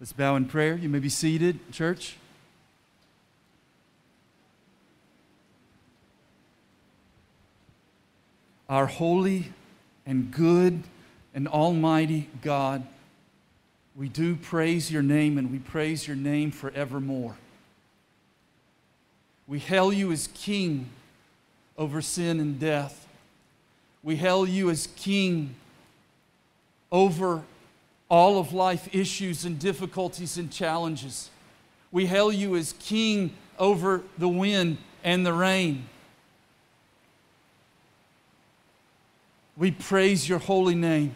Let's bow in prayer. You may be seated, church. Our holy and good and almighty God, we do praise your name and we praise your name forevermore. We hail you as King over sin and death. We hail you as King over all of life issues and difficulties and challenges. We hail you as king over the wind and the rain. We praise your holy name,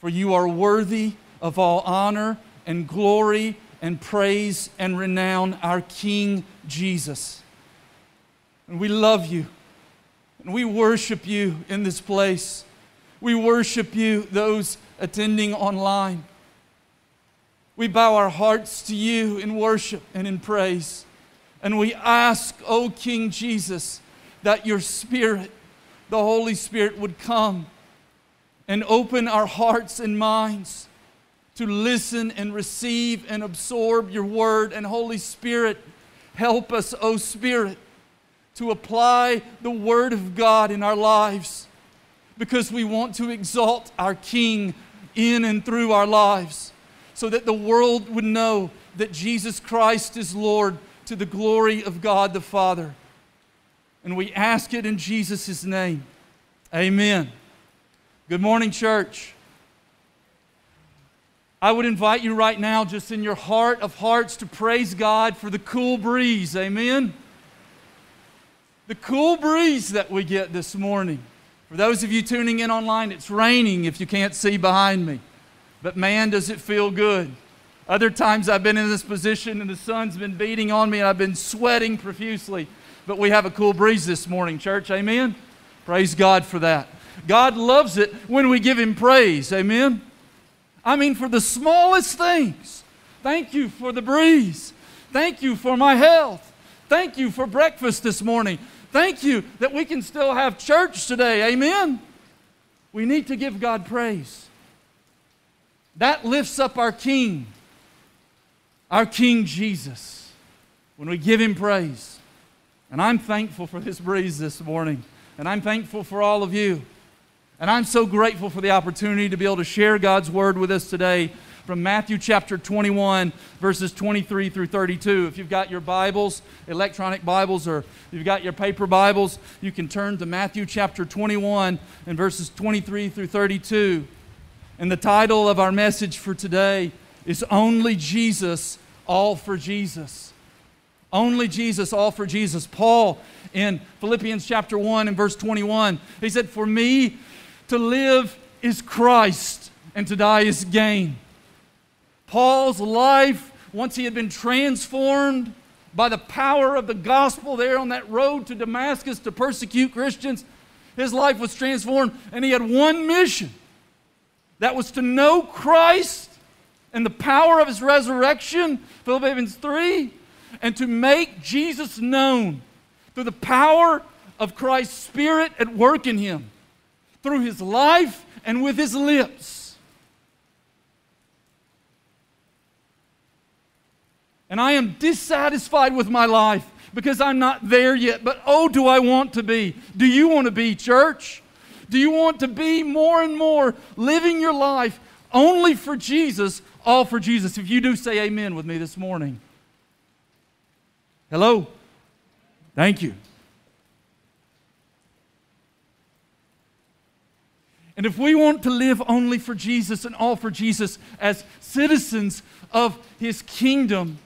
for you are worthy of all honor and glory and praise and renown, our King Jesus. And we love you, and we worship you in this place. We worship you, those attending online. We bow our hearts to you in worship and in praise. And we ask, O King Jesus, that your Spirit, the Holy Spirit, would come and open our hearts and minds to listen and receive and absorb your word. And Holy Spirit, help us, O Spirit, to apply the word of God in our lives because we want to exalt our King in and through our lives so that the world would know that Jesus Christ is Lord to the glory of God the Father. And we ask it in Jesus' name. Amen. Good morning, church. I would invite you right now, just in your heart of hearts, to praise God for the cool breeze. Amen. The cool breeze that we get this morning. For those of you tuning in online, it's raining if you can't see behind me. But man, does it feel good. Other times I've been in this position and the sun's been beating on me and I've been sweating profusely. But we have a cool breeze this morning, church. Amen? Praise God for that. God loves it when we give Him praise. Amen? I mean, for the smallest things. Thank you for the breeze. Thank you for my health. Thank you for breakfast this morning. Thank you that we can still have church today. Amen. We need to give God praise. That lifts up our King, our King Jesus, when we give Him praise. And I'm thankful for this breeze this morning. And I'm thankful for all of you. And I'm so grateful for the opportunity to be able to share God's word with us today from Matthew chapter 21, verses 23 through 32. If you've got your Bibles, electronic Bibles, or you've got your paper Bibles, you can turn to Matthew chapter 21 and verses 23 through 32. And the title of our message for today is Only Jesus, All for Jesus. Only Jesus, all for Jesus. Paul in Philippians chapter 1 and verse 21, he said, For me to live is Christ, and to die is gain. Paul's life, once he had been transformed by the power of the gospel there on that road to Damascus to persecute Christians, his life was transformed, and he had one mission that was to know Christ and the power of his resurrection, Philippians 3, and to make Jesus known through the power of Christ's Spirit at work in him, through his life and with his lips. And I am dissatisfied with my life because I'm not there yet. But oh, do I want to be? Do you want to be, church? Do you want to be more and more living your life only for Jesus, all for Jesus? If you do, say amen with me this morning. Hello? Thank you. And if we want to live only for Jesus and all for Jesus as citizens of his kingdom,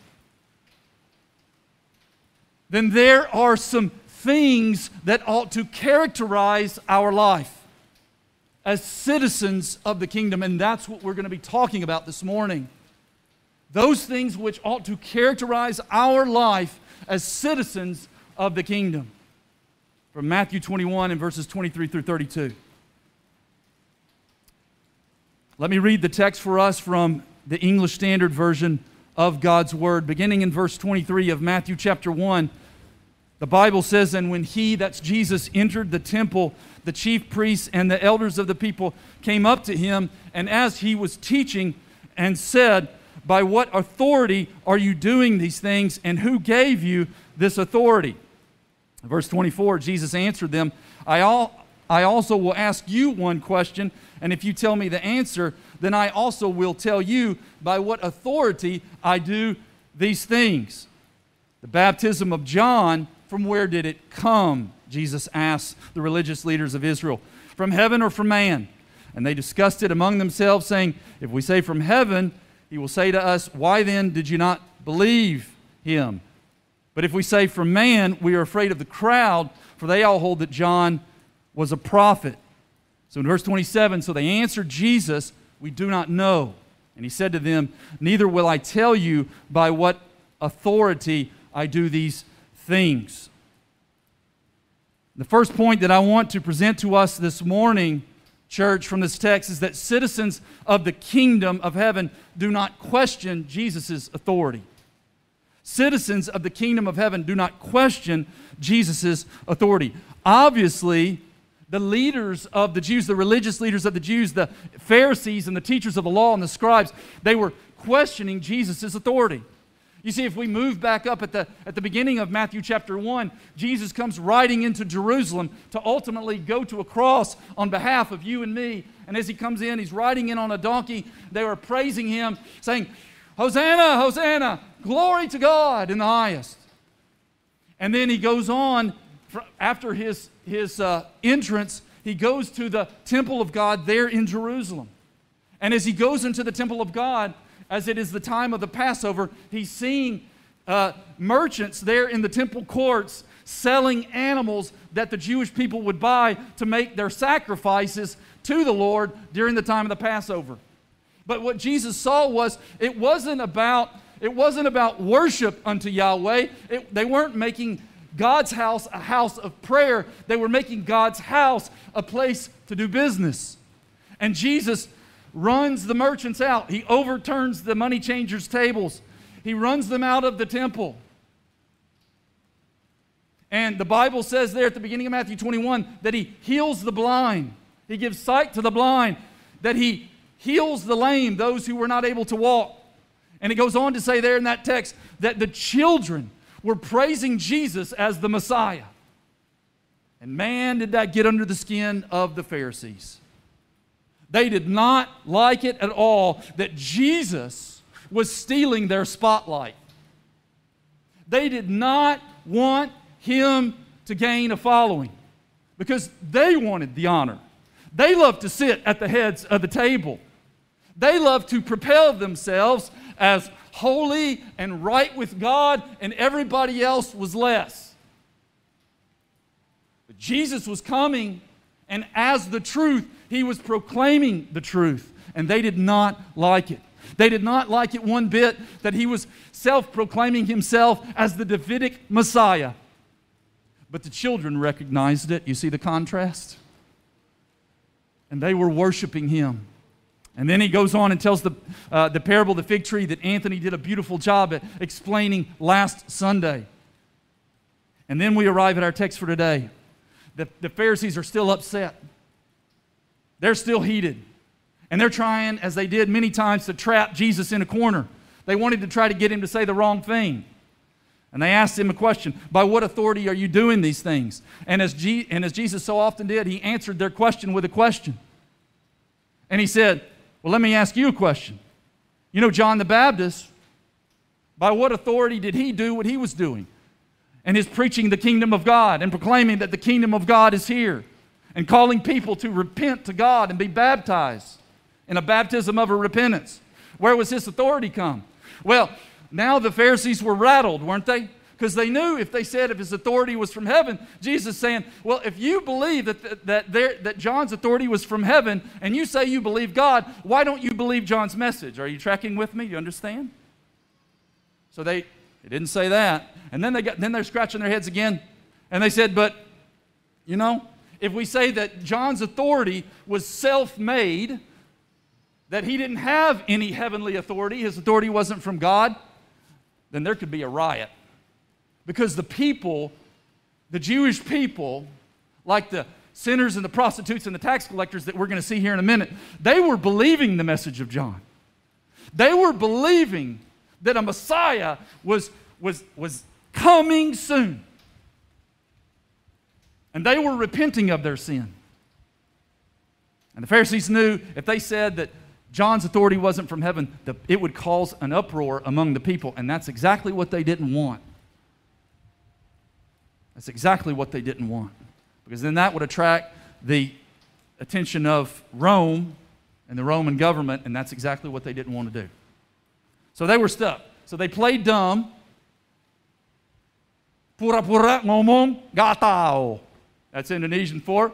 then there are some things that ought to characterize our life as citizens of the kingdom. And that's what we're going to be talking about this morning. Those things which ought to characterize our life as citizens of the kingdom. From Matthew 21 and verses 23 through 32. Let me read the text for us from the English Standard Version of God's Word, beginning in verse 23 of Matthew chapter 1. The Bible says, And when he, that's Jesus, entered the temple, the chief priests and the elders of the people came up to him, and as he was teaching, and said, By what authority are you doing these things, and who gave you this authority? Verse 24 Jesus answered them, I, all, I also will ask you one question, and if you tell me the answer, then I also will tell you by what authority I do these things. The baptism of John, from where did it come? Jesus asked the religious leaders of Israel. From heaven or from man? And they discussed it among themselves, saying, If we say from heaven, he will say to us, Why then did you not believe him? But if we say from man, we are afraid of the crowd, for they all hold that John was a prophet. So in verse 27, so they answered Jesus, We do not know. And he said to them, Neither will I tell you by what authority I do these things. The first point that I want to present to us this morning, church, from this text is that citizens of the kingdom of heaven do not question Jesus' authority. Citizens of the kingdom of heaven do not question Jesus' authority. Obviously, the leaders of the Jews, the religious leaders of the Jews, the Pharisees and the teachers of the law and the scribes, they were questioning Jesus' authority. You see, if we move back up at the, at the beginning of Matthew chapter 1, Jesus comes riding into Jerusalem to ultimately go to a cross on behalf of you and me. And as he comes in, he's riding in on a donkey. They were praising him, saying, Hosanna, Hosanna, glory to God in the highest. And then he goes on, after his, his uh, entrance, he goes to the temple of God there in Jerusalem. And as he goes into the temple of God, as it is the time of the Passover, he's seeing uh, merchants there in the temple courts selling animals that the Jewish people would buy to make their sacrifices to the Lord during the time of the Passover. But what Jesus saw was it wasn't about it wasn't about worship unto Yahweh. It, they weren't making God's house a house of prayer. They were making God's house a place to do business. And Jesus runs the merchants out. He overturns the money changers' tables. He runs them out of the temple. And the Bible says there at the beginning of Matthew 21 that he heals the blind. He gives sight to the blind, that he heals the lame, those who were not able to walk. And it goes on to say there in that text that the children were praising Jesus as the Messiah. And man, did that get under the skin of the Pharisees. They did not like it at all that Jesus was stealing their spotlight. They did not want him to gain a following because they wanted the honor. They loved to sit at the heads of the table. They loved to propel themselves as holy and right with God, and everybody else was less. But Jesus was coming, and as the truth, he was proclaiming the truth, and they did not like it. They did not like it one bit that he was self proclaiming himself as the Davidic Messiah. But the children recognized it. You see the contrast? And they were worshiping him. And then he goes on and tells the, uh, the parable of the fig tree that Anthony did a beautiful job at explaining last Sunday. And then we arrive at our text for today. The, the Pharisees are still upset. They're still heated. And they're trying, as they did many times, to trap Jesus in a corner. They wanted to try to get him to say the wrong thing. And they asked him a question By what authority are you doing these things? And as, and as Jesus so often did, he answered their question with a question. And he said, Well, let me ask you a question. You know, John the Baptist, by what authority did he do what he was doing? And his preaching the kingdom of God and proclaiming that the kingdom of God is here and calling people to repent to God and be baptized in a baptism of a repentance. Where was his authority come? Well, now the Pharisees were rattled, weren't they? Because they knew if they said if his authority was from heaven, Jesus saying, Well, if you believe that, that, there, that John's authority was from heaven and you say you believe God, why don't you believe John's message? Are you tracking with me? You understand? So they, they didn't say that. And then, they got, then they're scratching their heads again. And they said, But, you know, if we say that John's authority was self made, that he didn't have any heavenly authority, his authority wasn't from God, then there could be a riot. Because the people, the Jewish people, like the sinners and the prostitutes and the tax collectors that we're going to see here in a minute, they were believing the message of John. They were believing that a Messiah was, was, was coming soon. And they were repenting of their sin. And the Pharisees knew if they said that John's authority wasn't from heaven, it would cause an uproar among the people. And that's exactly what they didn't want. That's exactly what they didn't want. Because then that would attract the attention of Rome and the Roman government, and that's exactly what they didn't want to do. So they were stuck. So they played dumb. Pura pura ngomong gatao. That's Indonesian for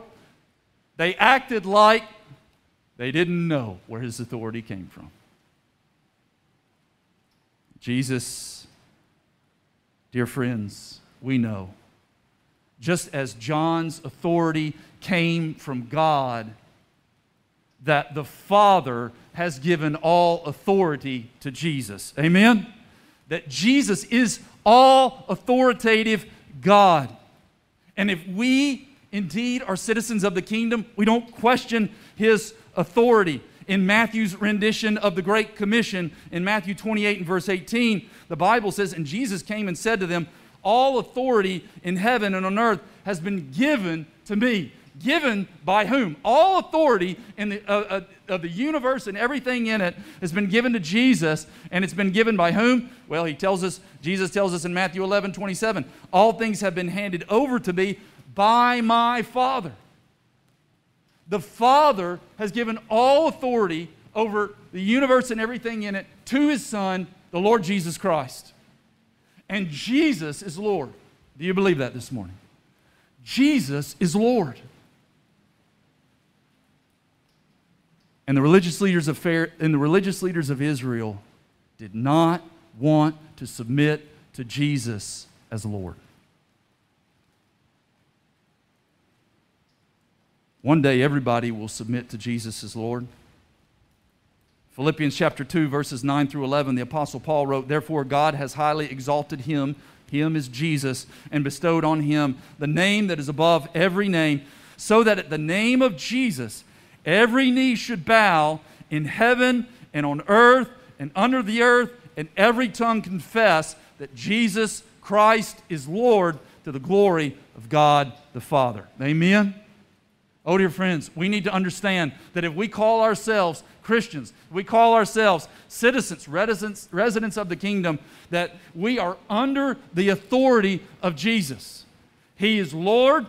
they acted like they didn't know where his authority came from. Jesus, dear friends, we know. Just as John's authority came from God, that the Father has given all authority to Jesus. Amen? That Jesus is all authoritative God. And if we indeed are citizens of the kingdom, we don't question his authority. In Matthew's rendition of the Great Commission, in Matthew 28 and verse 18, the Bible says, And Jesus came and said to them, All authority in heaven and on earth has been given to me. Given by whom? All authority in the, uh, uh, of the universe and everything in it has been given to Jesus, and it's been given by whom? Well, he tells us, Jesus tells us in Matthew 11 27, All things have been handed over to me by my Father. The Father has given all authority over the universe and everything in it to his Son, the Lord Jesus Christ. And Jesus is Lord. Do you believe that this morning? Jesus is Lord. And the religious leaders of Fair, and the religious leaders of Israel did not want to submit to Jesus as Lord. One day, everybody will submit to Jesus as Lord. Philippians chapter 2, verses 9 through 11, the Apostle Paul wrote, Therefore, God has highly exalted him, him is Jesus, and bestowed on him the name that is above every name, so that at the name of Jesus, every knee should bow in heaven and on earth and under the earth, and every tongue confess that Jesus Christ is Lord to the glory of God the Father. Amen. Oh, dear friends, we need to understand that if we call ourselves Christians, we call ourselves citizens, residents, residents of the kingdom, that we are under the authority of Jesus. He is Lord,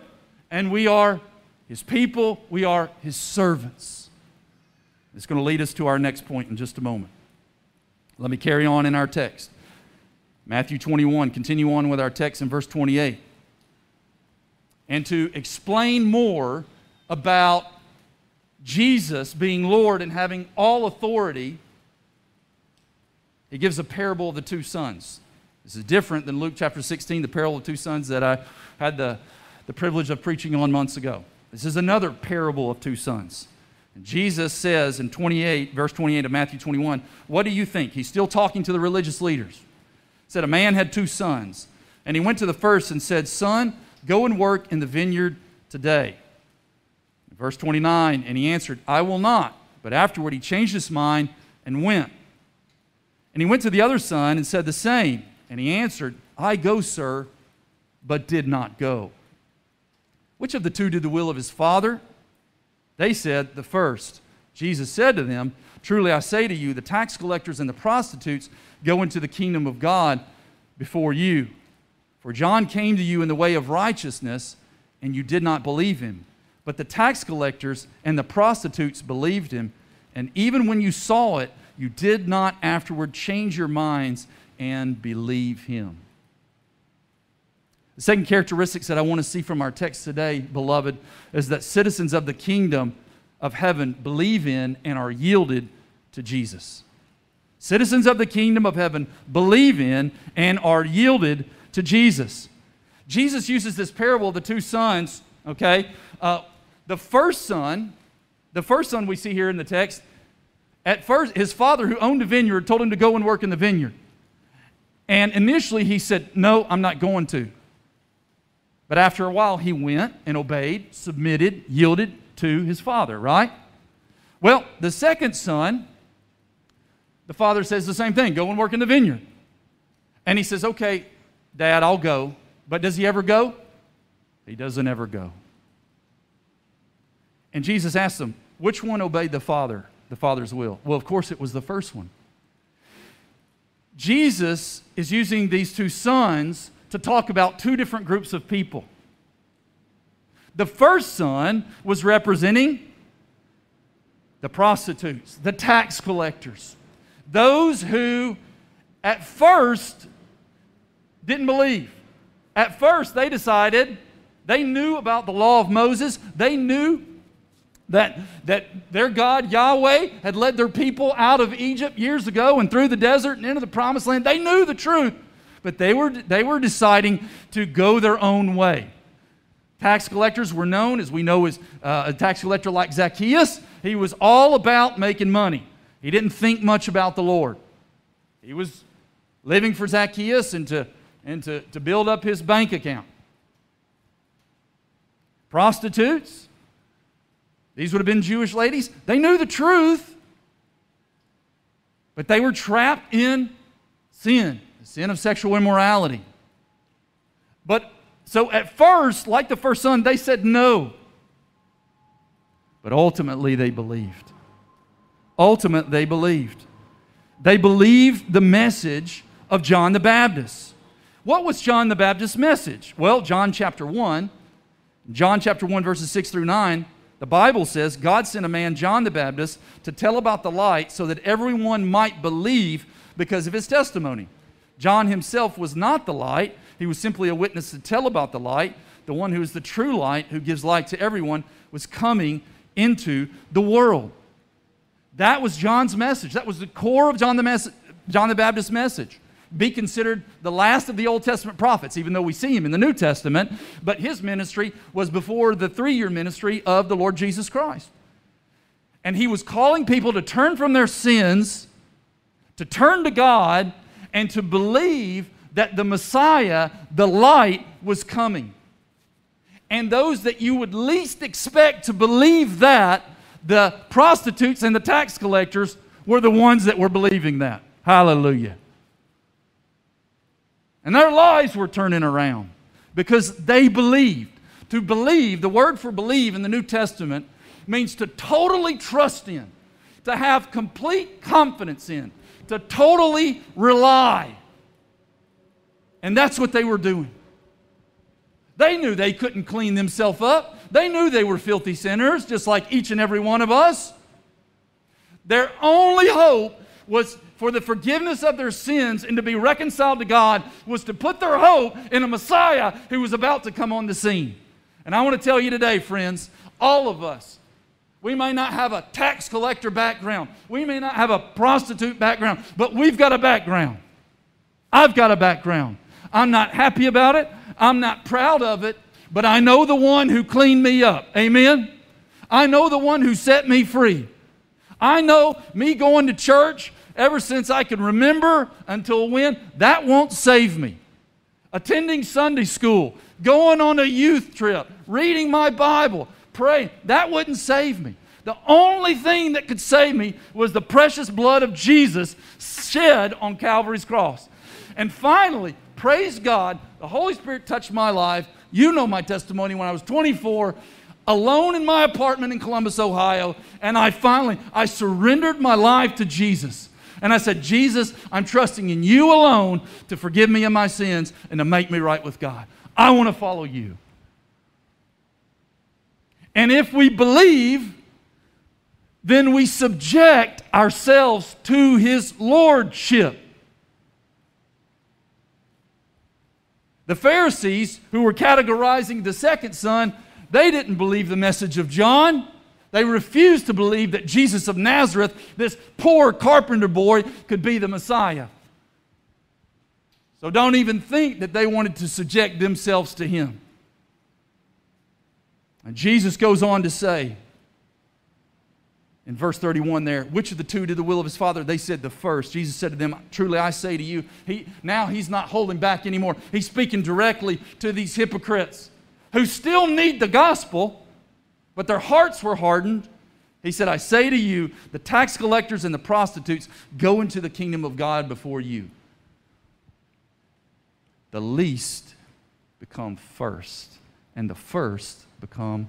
and we are His people, we are His servants. It's going to lead us to our next point in just a moment. Let me carry on in our text. Matthew 21, continue on with our text in verse 28. And to explain more, about Jesus being Lord and having all authority, he gives a parable of the two sons. This is different than Luke chapter 16, the parable of two sons that I had the, the privilege of preaching on months ago. This is another parable of two sons. Jesus says in 28, verse 28 of Matthew 21, What do you think? He's still talking to the religious leaders. He said, A man had two sons, and he went to the first and said, Son, go and work in the vineyard today. Verse 29 And he answered, I will not. But afterward he changed his mind and went. And he went to the other son and said the same. And he answered, I go, sir, but did not go. Which of the two did the will of his father? They said, The first. Jesus said to them, Truly I say to you, the tax collectors and the prostitutes go into the kingdom of God before you. For John came to you in the way of righteousness, and you did not believe him. But the tax collectors and the prostitutes believed him, and even when you saw it, you did not afterward change your minds and believe him. The second characteristics that I want to see from our text today, beloved, is that citizens of the kingdom of heaven believe in and are yielded to Jesus. Citizens of the kingdom of heaven believe in and are yielded to Jesus. Jesus uses this parable of the two sons, okay, uh, the first son, the first son we see here in the text, at first, his father, who owned a vineyard, told him to go and work in the vineyard. And initially, he said, No, I'm not going to. But after a while, he went and obeyed, submitted, yielded to his father, right? Well, the second son, the father says the same thing go and work in the vineyard. And he says, Okay, Dad, I'll go. But does he ever go? He doesn't ever go. And Jesus asked them, Which one obeyed the Father, the Father's will? Well, of course, it was the first one. Jesus is using these two sons to talk about two different groups of people. The first son was representing the prostitutes, the tax collectors, those who at first didn't believe. At first, they decided they knew about the law of Moses, they knew that, that their God, Yahweh, had led their people out of Egypt years ago and through the desert and into the promised land. They knew the truth, but they were, they were deciding to go their own way. Tax collectors were known, as we know, as uh, a tax collector like Zacchaeus. He was all about making money. He didn't think much about the Lord. He was living for Zacchaeus and to, and to, to build up his bank account. Prostitutes, these would have been Jewish ladies. They knew the truth, but they were trapped in sin, the sin of sexual immorality. But so at first, like the first son, they said no. But ultimately, they believed. Ultimately, they believed. They believed the message of John the Baptist. What was John the Baptist's message? Well, John chapter 1, John chapter 1, verses 6 through 9 the Bible says God sent a man, John the Baptist, to tell about the light so that everyone might believe because of his testimony. John himself was not the light, he was simply a witness to tell about the light. The one who is the true light, who gives light to everyone, was coming into the world. That was John's message. That was the core of John the, mes- John the Baptist's message be considered the last of the Old Testament prophets, even though we see him in the New Testament. But his ministry was before the three year ministry of the Lord Jesus Christ. And he was calling people to turn from their sins, to turn to God, and to believe that the Messiah, the light, was coming. And those that you would least expect to believe that, the prostitutes and the tax collectors, were the ones that were believing that. Hallelujah. And their lives were turning around because they believed. To believe, the word for believe in the New Testament means to totally trust in, to have complete confidence in, to totally rely. And that's what they were doing. They knew they couldn't clean themselves up. They knew they were filthy sinners, just like each and every one of us. Their only hope was for the forgiveness of their sins and to be reconciled to God was to put their hope in a Messiah who was about to come on the scene. And I want to tell you today, friends, all of us, we may not have a tax collector background, we may not have a prostitute background, but we've got a background. I've got a background. I'm not happy about it, I'm not proud of it, but I know the one who cleaned me up. Amen? I know the one who set me free. I know me going to church ever since I can remember until when, that won't save me. Attending Sunday school, going on a youth trip, reading my Bible, praying, that wouldn't save me. The only thing that could save me was the precious blood of Jesus shed on Calvary's cross. And finally, praise God, the Holy Spirit touched my life. You know my testimony when I was 24 alone in my apartment in Columbus, Ohio, and I finally I surrendered my life to Jesus. And I said, Jesus, I'm trusting in you alone to forgive me of my sins and to make me right with God. I want to follow you. And if we believe, then we subject ourselves to his lordship. The Pharisees, who were categorizing the second son, they didn't believe the message of John. They refused to believe that Jesus of Nazareth, this poor carpenter boy, could be the Messiah. So don't even think that they wanted to subject themselves to him. And Jesus goes on to say, in verse 31 there, which of the two did the will of his father? They said the first. Jesus said to them, Truly I say to you, he, now he's not holding back anymore. He's speaking directly to these hypocrites who still need the gospel but their hearts were hardened. He said, I say to you, the tax collectors and the prostitutes go into the kingdom of God before you. The least become first, and the first become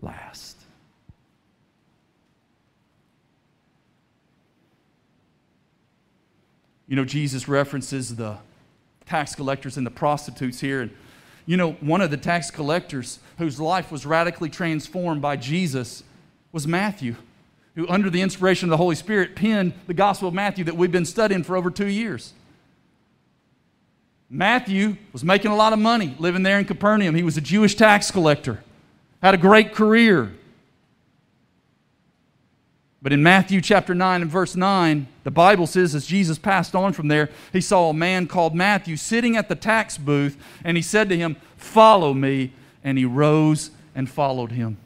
last. You know, Jesus references the tax collectors and the prostitutes here. And, you know, one of the tax collectors whose life was radically transformed by Jesus was Matthew, who, under the inspiration of the Holy Spirit, penned the Gospel of Matthew that we've been studying for over two years. Matthew was making a lot of money living there in Capernaum. He was a Jewish tax collector, had a great career. But in Matthew chapter 9 and verse 9, the Bible says as Jesus passed on from there, he saw a man called Matthew sitting at the tax booth, and he said to him, Follow me. And he rose and followed him.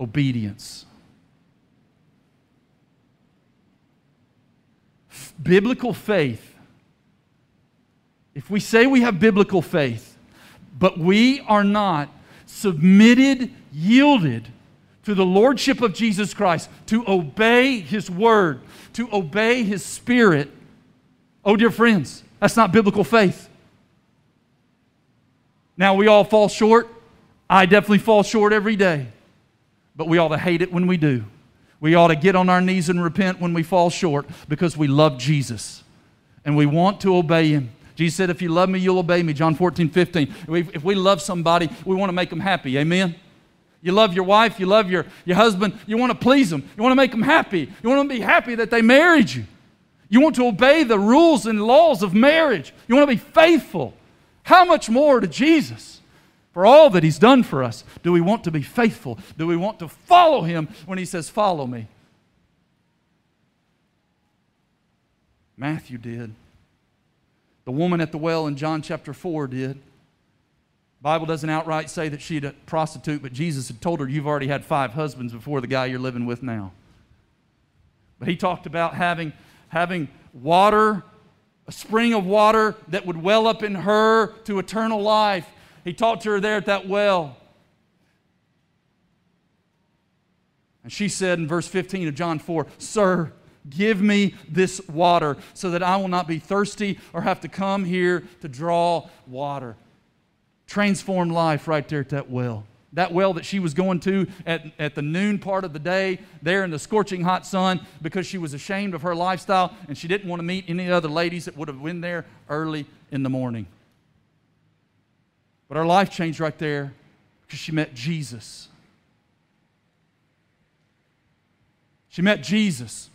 Obedience. biblical faith, if we say we have biblical faith, but we are not submitted, yielded to the Lordship of Jesus Christ, to obey His Word, to obey His Spirit, oh, dear friends, that's not biblical faith. Now, we all fall short. I definitely fall short every day, but we ought to hate it when we do. We ought to get on our knees and repent when we fall short because we love Jesus and we want to obey Him. Jesus said, If you love me, you'll obey me. John 14, 15. If we love somebody, we want to make them happy. Amen? You love your wife, you love your, your husband, you want to please them, you want to make them happy, you want them to be happy that they married you. You want to obey the rules and laws of marriage, you want to be faithful. How much more to Jesus? for all that He's done for us, do we want to be faithful? Do we want to follow Him when He says, Follow me? Matthew did. The woman at the well in John chapter 4 did. Bible doesn't outright say that she'd a prostitute, but Jesus had told her, You've already had five husbands before the guy you're living with now. But he talked about having, having water, a spring of water that would well up in her to eternal life. He talked to her there at that well. And she said in verse 15 of John 4 Sir, give me this water so that I will not be thirsty or have to come here to draw water. Transformed life right there at that well. That well that she was going to at, at the noon part of the day, there in the scorching hot sun, because she was ashamed of her lifestyle and she didn't want to meet any other ladies that would have been there early in the morning. But her life changed right there because she met Jesus. She met Jesus.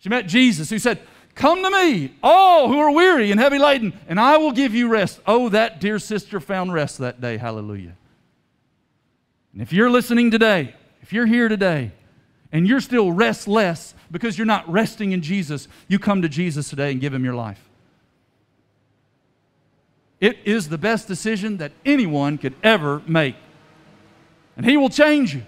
She met Jesus who said, Come to me, all who are weary and heavy laden, and I will give you rest. Oh, that dear sister found rest that day. Hallelujah. And if you're listening today, if you're here today, and you're still restless because you're not resting in Jesus, you come to Jesus today and give him your life. It is the best decision that anyone could ever make. And He will change you.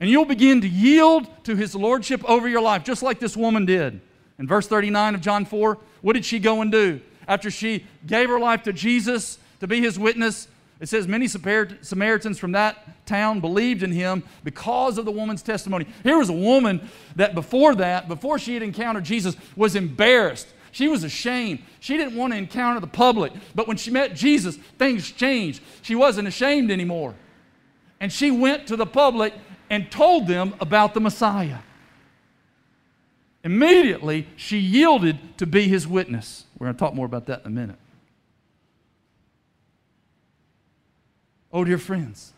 And you'll begin to yield to His Lordship over your life, just like this woman did. In verse 39 of John 4, what did she go and do? After she gave her life to Jesus to be His witness, it says many Samaritans from that town believed in him because of the woman's testimony. Here was a woman that before that, before she had encountered Jesus, was embarrassed she was ashamed. She didn't want to encounter the public. But when she met Jesus, things changed. She wasn't ashamed anymore. And she went to the public and told them about the Messiah. Immediately, she yielded to be his witness. We're going to talk more about that in a minute. Oh, dear friends,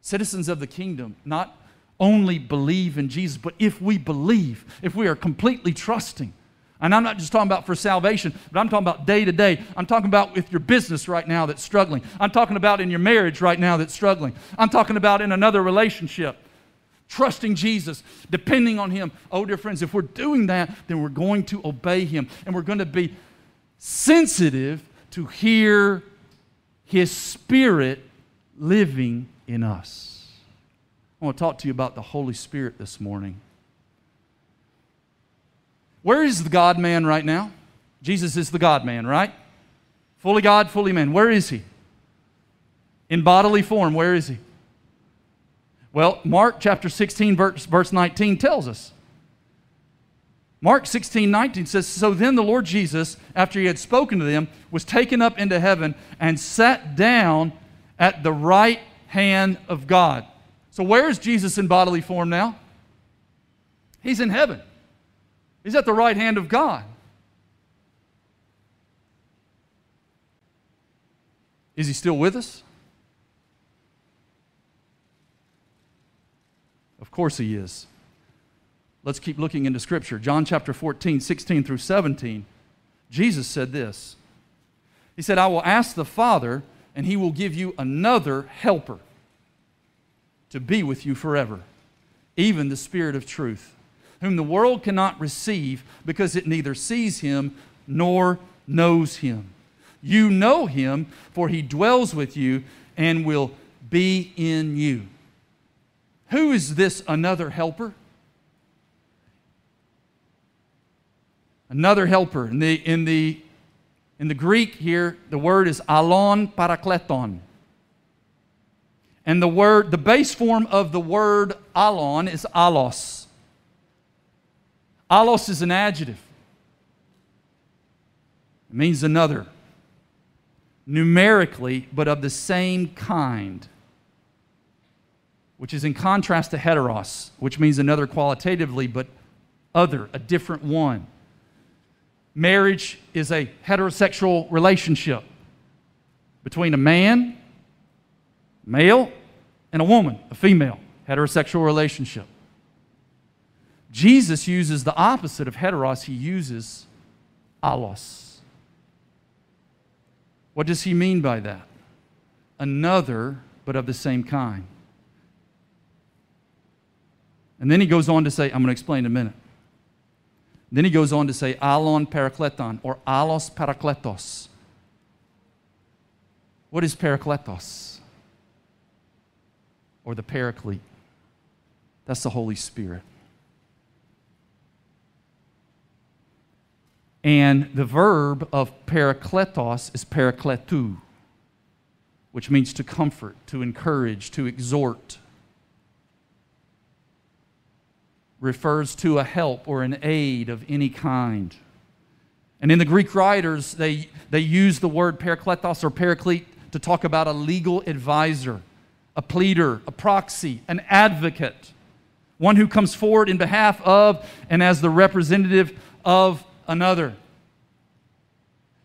citizens of the kingdom, not only believe in Jesus, but if we believe, if we are completely trusting, and I'm not just talking about for salvation, but I'm talking about day to day. I'm talking about with your business right now that's struggling. I'm talking about in your marriage right now that's struggling. I'm talking about in another relationship. Trusting Jesus, depending on Him. Oh, dear friends, if we're doing that, then we're going to obey Him and we're going to be sensitive to hear His Spirit living in us. I want to talk to you about the Holy Spirit this morning. Where is the God man right now? Jesus is the God man, right? Fully God, fully man. Where is he? In bodily form, where is he? Well, Mark chapter 16, verse, verse 19 tells us. Mark 16, 19 says, So then the Lord Jesus, after he had spoken to them, was taken up into heaven and sat down at the right hand of God. So where is Jesus in bodily form now? He's in heaven. He's at the right hand of God. Is he still with us? Of course he is. Let's keep looking into Scripture. John chapter 14, 16 through 17. Jesus said this He said, I will ask the Father, and he will give you another helper to be with you forever, even the Spirit of truth, whom the world cannot receive because it neither sees him nor knows him. You know him, for he dwells with you and will be in you. Who is this another helper? Another helper. In the, in the, in the Greek here, the word is allon parakleton. And the word, the base form of the word allon is allos. Allos is an adjective. It means another. Numerically, but of the same kind. Which is in contrast to heteros, which means another qualitatively, but other, a different one. Marriage is a heterosexual relationship between a man, male, and a woman, a female, heterosexual relationship. Jesus uses the opposite of heteros, he uses allos. What does he mean by that? Another, but of the same kind. And then he goes on to say, I'm going to explain in a minute. Then he goes on to say, allon parakleton, or allos parakletos. What is parakletos? Or the paraclete? That's the Holy Spirit. And the verb of parakletos is parakletou, which means to comfort, to encourage, to exhort. refers to a help or an aid of any kind. And in the Greek writers, they, they use the word parakletos or paraclete to talk about a legal advisor, a pleader, a proxy, an advocate, one who comes forward in behalf of and as the representative of another.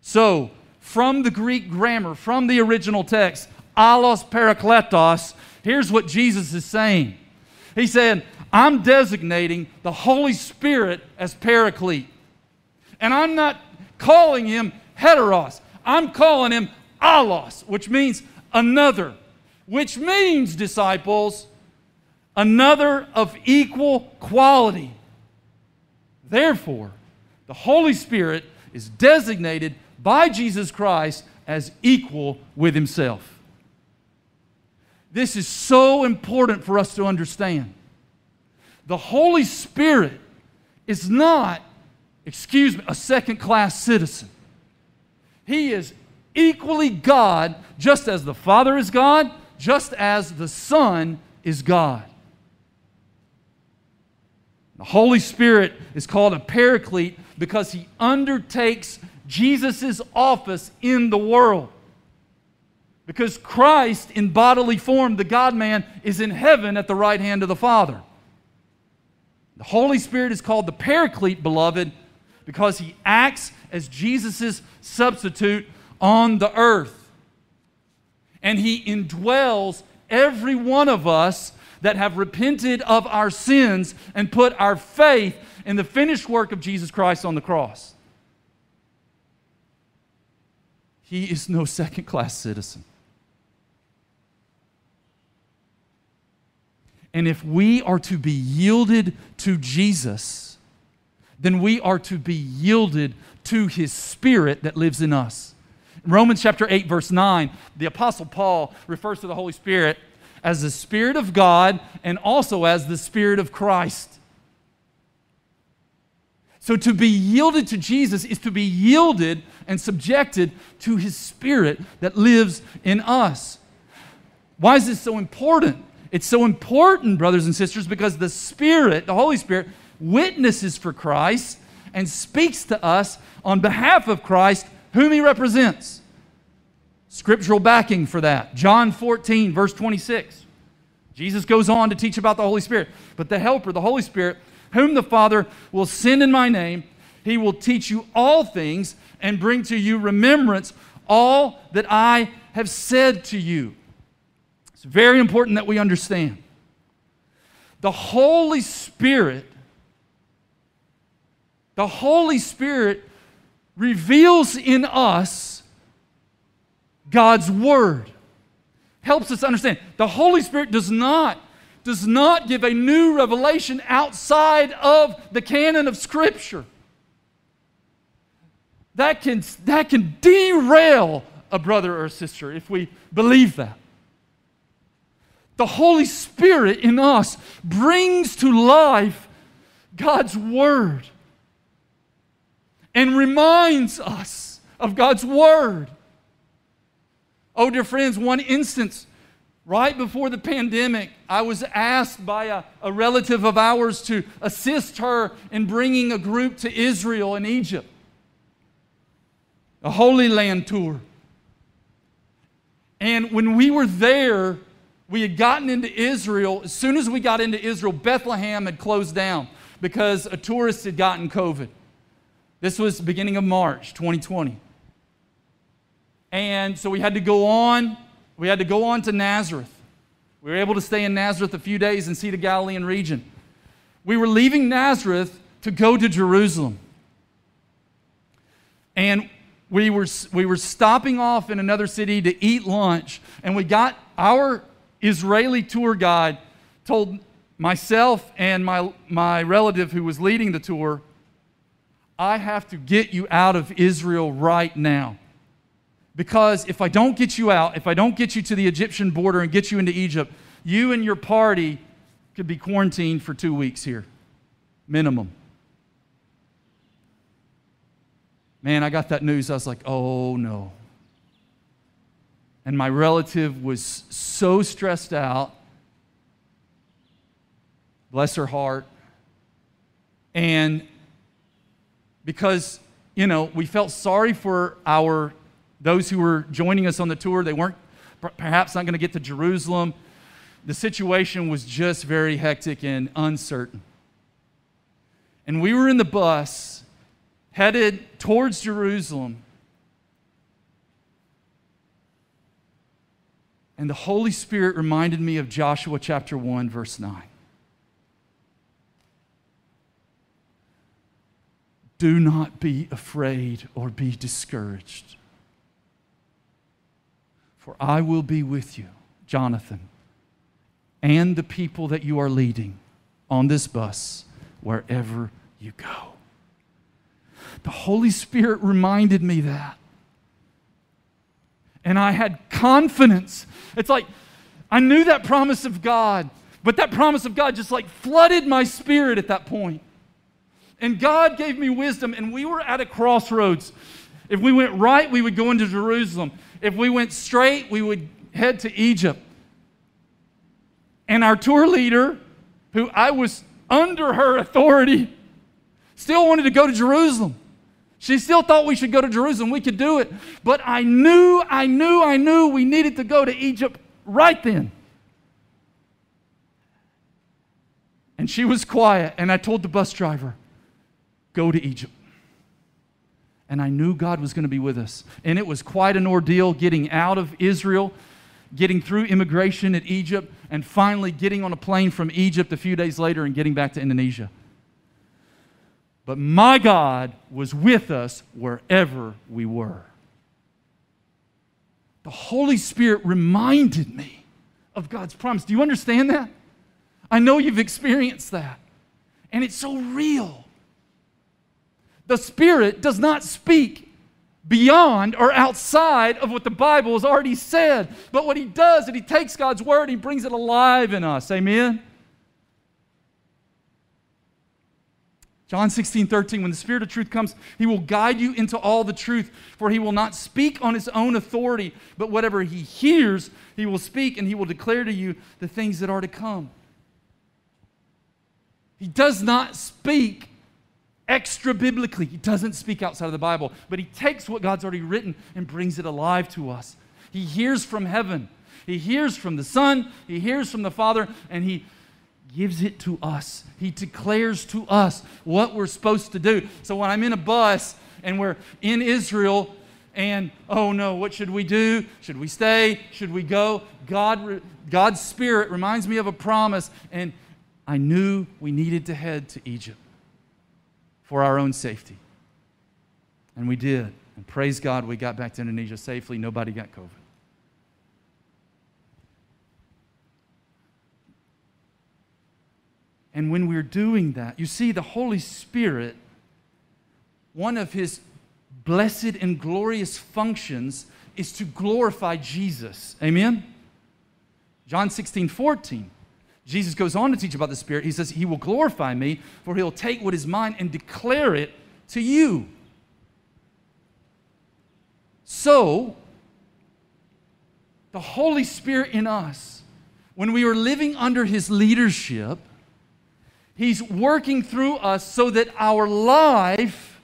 So, from the Greek grammar, from the original text, allos parakletos, here's what Jesus is saying. He said, I'm designating the Holy Spirit as paraclete. And I'm not calling him heteros, I'm calling him allos, which means another, which means, disciples, another of equal quality. Therefore, the Holy Spirit is designated by Jesus Christ as equal with himself. This is so important for us to understand the Holy Spirit is not, excuse me, a second class citizen. He is equally God, just as the Father is God, just as the Son is God. The Holy Spirit is called a paraclete because he undertakes Jesus' office in the world. Because Christ, in bodily form, the God man, is in heaven at the right hand of the Father. The Holy Spirit is called the Paraclete, beloved, because he acts as Jesus' substitute on the earth. And he indwells every one of us that have repented of our sins and put our faith in the finished work of Jesus Christ on the cross. He is no second class citizen. And if we are to be yielded to Jesus, then we are to be yielded to his spirit that lives in us. In Romans chapter 8, verse 9, the Apostle Paul refers to the Holy Spirit as the Spirit of God and also as the Spirit of Christ. So to be yielded to Jesus is to be yielded and subjected to his spirit that lives in us. Why is this so important? It's so important, brothers and sisters, because the Spirit, the Holy Spirit, witnesses for Christ and speaks to us on behalf of Christ, whom he represents. Scriptural backing for that. John 14, verse 26. Jesus goes on to teach about the Holy Spirit. But the Helper, the Holy Spirit, whom the Father will send in my name, he will teach you all things and bring to you remembrance all that I have said to you. It's very important that we understand. The Holy Spirit, the Holy Spirit reveals in us God's Word. Helps us understand. The Holy Spirit does not does not give a new revelation outside of the canon of Scripture. That can, that can derail a brother or a sister if we believe that. The Holy Spirit in us brings to life God's Word and reminds us of God's Word. Oh, dear friends, one instance right before the pandemic, I was asked by a, a, relative of ours to assist her in bringing a group to Israel and Egypt, a Holy Land tour. And when we were there, we had gotten into Israel. As soon as we got into Israel, Bethlehem had closed down because a tourist had gotten COVID. This was beginning of March 2020. And so we had to go on. We had to go on to Nazareth. We were able to stay in Nazareth a few days and see the Galilean region. We were leaving Nazareth to go to Jerusalem. And we were, we were stopping off in another city to eat lunch, and we got our Israeli tour guide told myself and my, my relative who was leading the tour, I have to get you out of Israel right now. Because if I don't get you out, if I don't get you to the Egyptian border and get you into Egypt, you and your party could be quarantined for two weeks here, minimum. Man, I got that news. I was like, oh no. And my relative was so stressed out. Bless her heart. And because, you know, we felt sorry for our those who were joining us on the tour, they weren't perhaps not going to get to Jerusalem. The situation was just very hectic and uncertain. And we were in the bus headed towards Jerusalem And the Holy Spirit reminded me of Joshua chapter 1, verse 9. Do not be afraid or be discouraged, for I will be with you, Jonathan, and the people that you are leading on this bus wherever you go. The Holy Spirit reminded me that and I had confidence. It's like I knew that promise of God, but that promise of God just like flooded my spirit at that point. And God gave me wisdom, and we were at a crossroads. If we went right, we would go into Jerusalem. If we went straight, we would head to Egypt. And our tour leader, who I was under her authority, still wanted to go to Jerusalem. She still thought we should go to Jerusalem. We could do it. But I knew, I knew, I knew we needed to go to Egypt right then. And she was quiet. And I told the bus driver, go to Egypt. And I knew God was going to be with us. And it was quite an ordeal getting out of Israel, getting through immigration at Egypt, and finally getting on a plane from Egypt a few days later and getting back to Indonesia. But my God was with us wherever we were. The Holy Spirit reminded me of God's promise. Do you understand that? I know you've experienced that. And it's so real. The Spirit does not speak beyond or outside of what the Bible has already said. But what He does is He takes God's Word, and He brings it alive in us. Amen? John 16, 13, when the Spirit of truth comes, he will guide you into all the truth, for he will not speak on his own authority, but whatever he hears, he will speak, and he will declare to you the things that are to come. He does not speak extra biblically. He doesn't speak outside of the Bible, but he takes what God's already written and brings it alive to us. He hears from heaven, he hears from the Son, he hears from the Father, and he gives it to us. He declares to us what we're supposed to do. So when I'm in a bus and we're in Israel, and oh no, what should we do? Should we stay? Should we go? God, God's Spirit reminds me of a promise, and I knew we needed to head to Egypt for our own safety. And we did. And praise God, we got back to Indonesia safely. Nobody got COVID. And when we're doing that, you see, the Holy Spirit, one of his blessed and glorious functions is to glorify Jesus. Amen? John 16, 14. Jesus goes on to teach about the Spirit. He says, He will glorify me, for He'll take what is mine and declare it to you. So, the Holy Spirit in us, when we are living under His leadership, He's working through us so that our life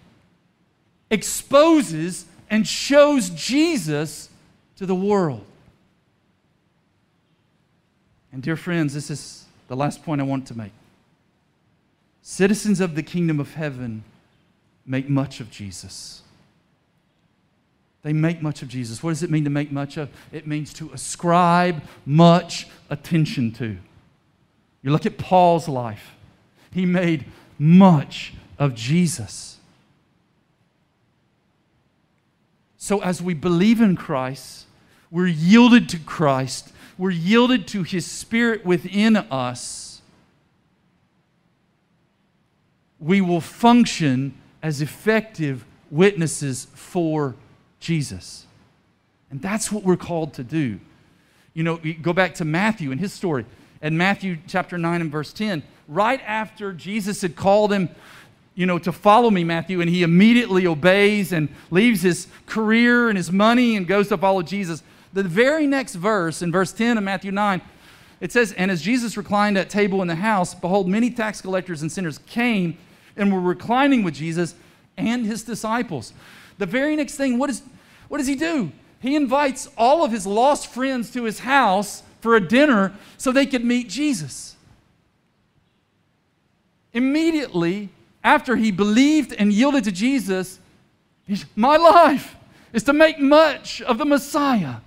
exposes and shows Jesus to the world. And, dear friends, this is the last point I want to make. Citizens of the kingdom of heaven make much of Jesus. They make much of Jesus. What does it mean to make much of? It means to ascribe much attention to. You look at Paul's life. He made much of Jesus. So, as we believe in Christ, we're yielded to Christ, we're yielded to His Spirit within us, we will function as effective witnesses for Jesus. And that's what we're called to do. You know, go back to Matthew and his story. In Matthew chapter 9 and verse 10, right after Jesus had called him, you know, to follow me, Matthew, and he immediately obeys and leaves his career and his money and goes to follow Jesus. The very next verse, in verse 10 of Matthew 9, it says, And as Jesus reclined at table in the house, behold, many tax collectors and sinners came and were reclining with Jesus and his disciples. The very next thing, what, is, what does he do? He invites all of his lost friends to his house for a dinner so they could meet Jesus. Immediately after he believed and yielded to Jesus, my life is to make much of the Messiah.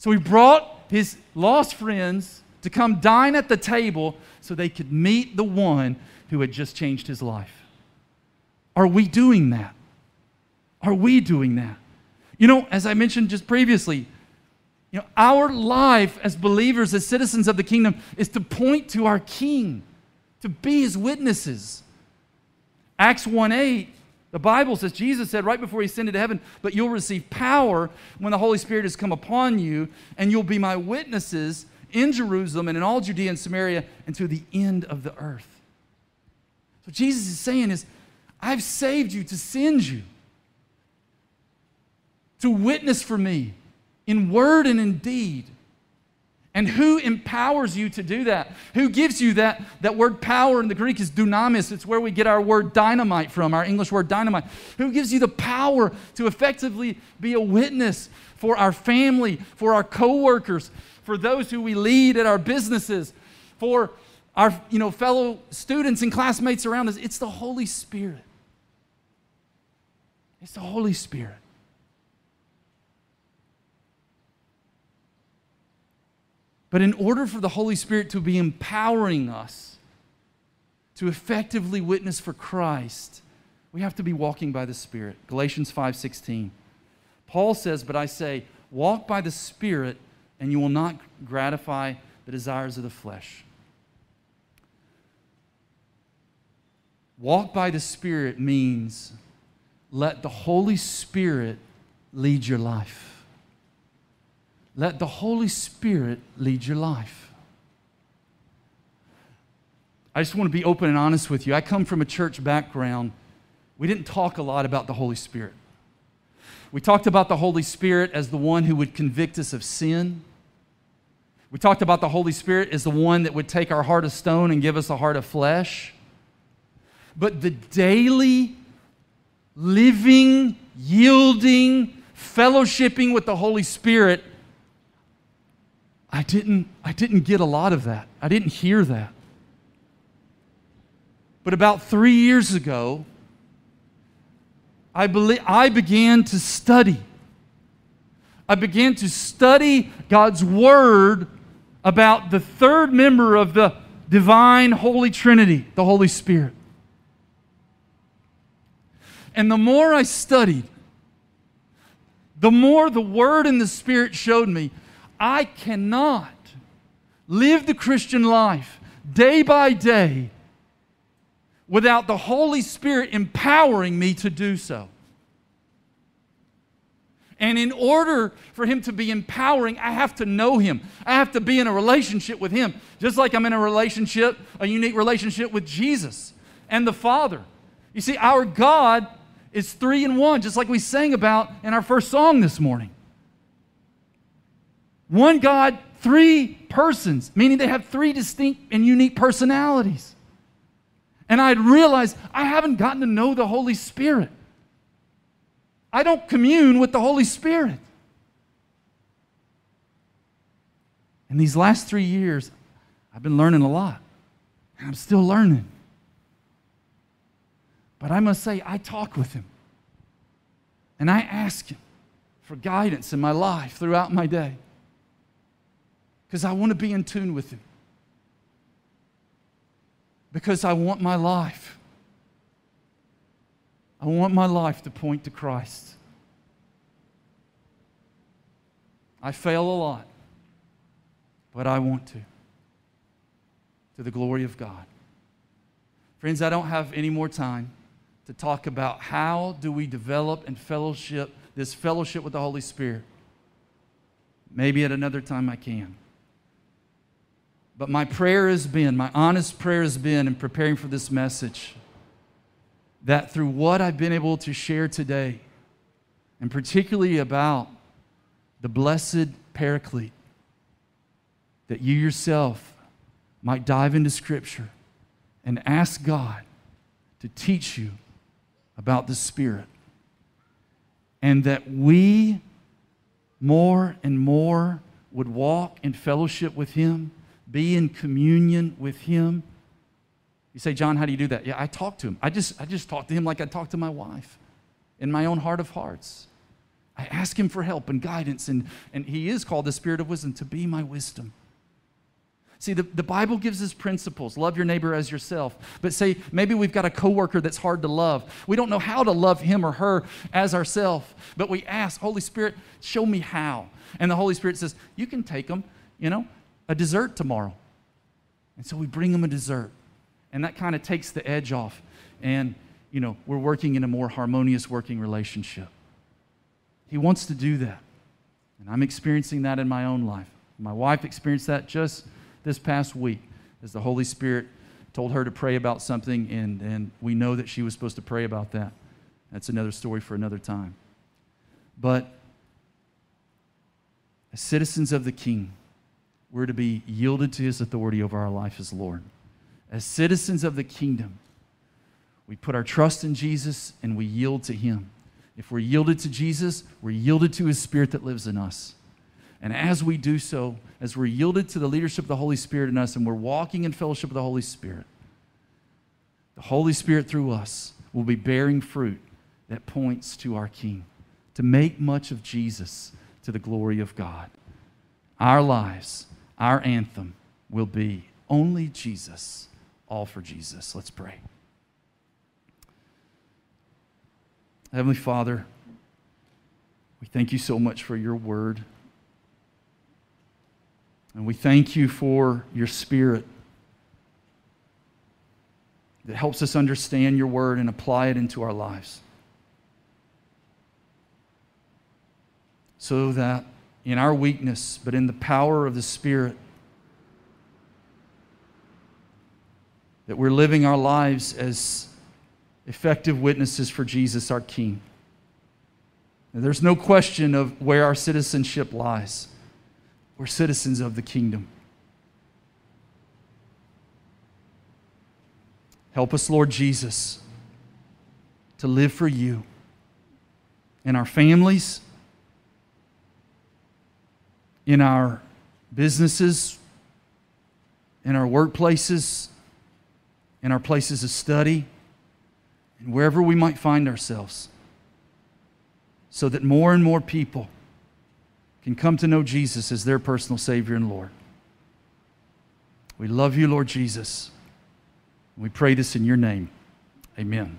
So he brought his lost friends to come dine at the table so they could meet the one who had just changed his life. Are we doing that? Are we doing that? You know, as I mentioned just previously, you know, our life as believers, as citizens of the kingdom, is to point to our King to be his witnesses. Acts 1 8, the Bible says, Jesus said right before he ascended to heaven, but you'll receive power when the Holy Spirit has come upon you, and you'll be my witnesses in Jerusalem and in all Judea and Samaria and to the end of the earth. So Jesus is saying is, I've saved you to send you to witness for me in word and in deed. And who empowers you to do that? Who gives you that? That word power in the Greek is dunamis. It's where we get our word dynamite from, our English word dynamite. Who gives you the power to effectively be a witness for our family, for our coworkers, for those who we lead at our businesses, for our you know, fellow students and classmates around us? It's the Holy Spirit. It's the Holy Spirit. But in order for the Holy Spirit to be empowering us to effectively witness for Christ, we have to be walking by the Spirit. Galatians 5:16. Paul says, "But I say, walk by the Spirit, and you will not gratify the desires of the flesh." Walk by the Spirit means let the Holy Spirit lead your life. Let the Holy Spirit lead your life. I just want to be open and honest with you. I come from a church background. We didn't talk a lot about the Holy Spirit. We talked about the Holy Spirit as the one who would convict us of sin. We talked about the Holy Spirit as the one that would take our heart of stone and give us a heart of flesh. But the daily, living, yielding, fellowshipping with the Holy Spirit, I didn't, I didn't get a lot of that. I didn't hear that. But about three years ago, I, believe, I began to study. I began to study God's Word about the third member of the divine Holy Trinity, the Holy Spirit. And the more I studied, the more the Word and the Spirit showed me I cannot live the Christian life day by day without the Holy Spirit empowering me to do so. And in order for Him to be empowering, I have to know Him. I have to be in a relationship with Him, just like I'm in a relationship, a unique relationship with Jesus and the Father. You see, our God is three in one, just like we sang about in our first song this morning. One God, three persons, meaning they have three distinct and unique personalities. And I'd realized I haven't gotten to know the Holy Spirit. I don't commune with the Holy Spirit. In these last three years, I've been learning a lot, and I'm still learning. But I must say, I talk with Him, and I ask Him for guidance in my life throughout my day because I want to be in tune with Him. Because I want my life I want my life to point to Christ. I fail a lot, but I want to, to the glory of God. Friends, I don't have any more time to talk about how do we develop and fellowship this fellowship with the Holy Spirit. Maybe at another time I can. But my prayer has been, my honest prayer has been in preparing for this message that through what I've been able to share today, and particularly about the blessed Paraclete, that you yourself might dive into Scripture and ask God to teach you about the Spirit. And that we more and more would walk in fellowship with Him, be in communion with Him, you say, John, how do you do that? Yeah, I talk to him. I just, I just talk to him like I talk to my wife in my own heart of hearts. I ask him for help and guidance, and, and he is called the Spirit of wisdom to be my wisdom. See, the, the Bible gives us principles. Love your neighbor as yourself. But say, maybe we've got a coworker that's hard to love. We don't know how to love him or her as ourselves. But we ask, Holy Spirit, show me how. And the Holy Spirit says, You can take them, you know, a dessert tomorrow. And so we bring them a dessert. And that kind of takes the edge off. And, you know, we're working in a more harmonious working relationship. He wants to do that. And I'm experiencing that in my own life. My wife experienced that just this past week as the Holy Spirit told her to pray about something, and, and we know that she was supposed to pray about that. That's another story for another time. But as citizens of the King, we're to be yielded to his authority over our life as Lord as citizens of the kingdom, we put our trust in Jesus and we yield to Him. If we're yielded to Jesus, we're yielded to His Spirit that lives in us. And as we do so, as we're yielded to the leadership of the Holy Spirit in us and we're walking in fellowship with the Holy Spirit, the Holy Spirit through us will be bearing fruit that points to our King, to make much of Jesus to the glory of God. Our lives, our anthem will be only Jesus all for Jesus. Let's pray. Heavenly Father, we thank you so much for your word. And we thank you for your spirit that helps us understand your word and apply it into our lives. So that in our weakness, but in the power of the Spirit, that we're living our lives as effective witnesses for Jesus, our King. And there's no question of where our citizenship lies. We're citizens of the kingdom. Help us, Lord Jesus, to live for you in our families, in our businesses, in our workplaces, in our places of study, and wherever we might find ourselves, so that more and more people can come to know Jesus as their personal Savior and Lord. We love you, Lord Jesus. We pray this in your name. Amen.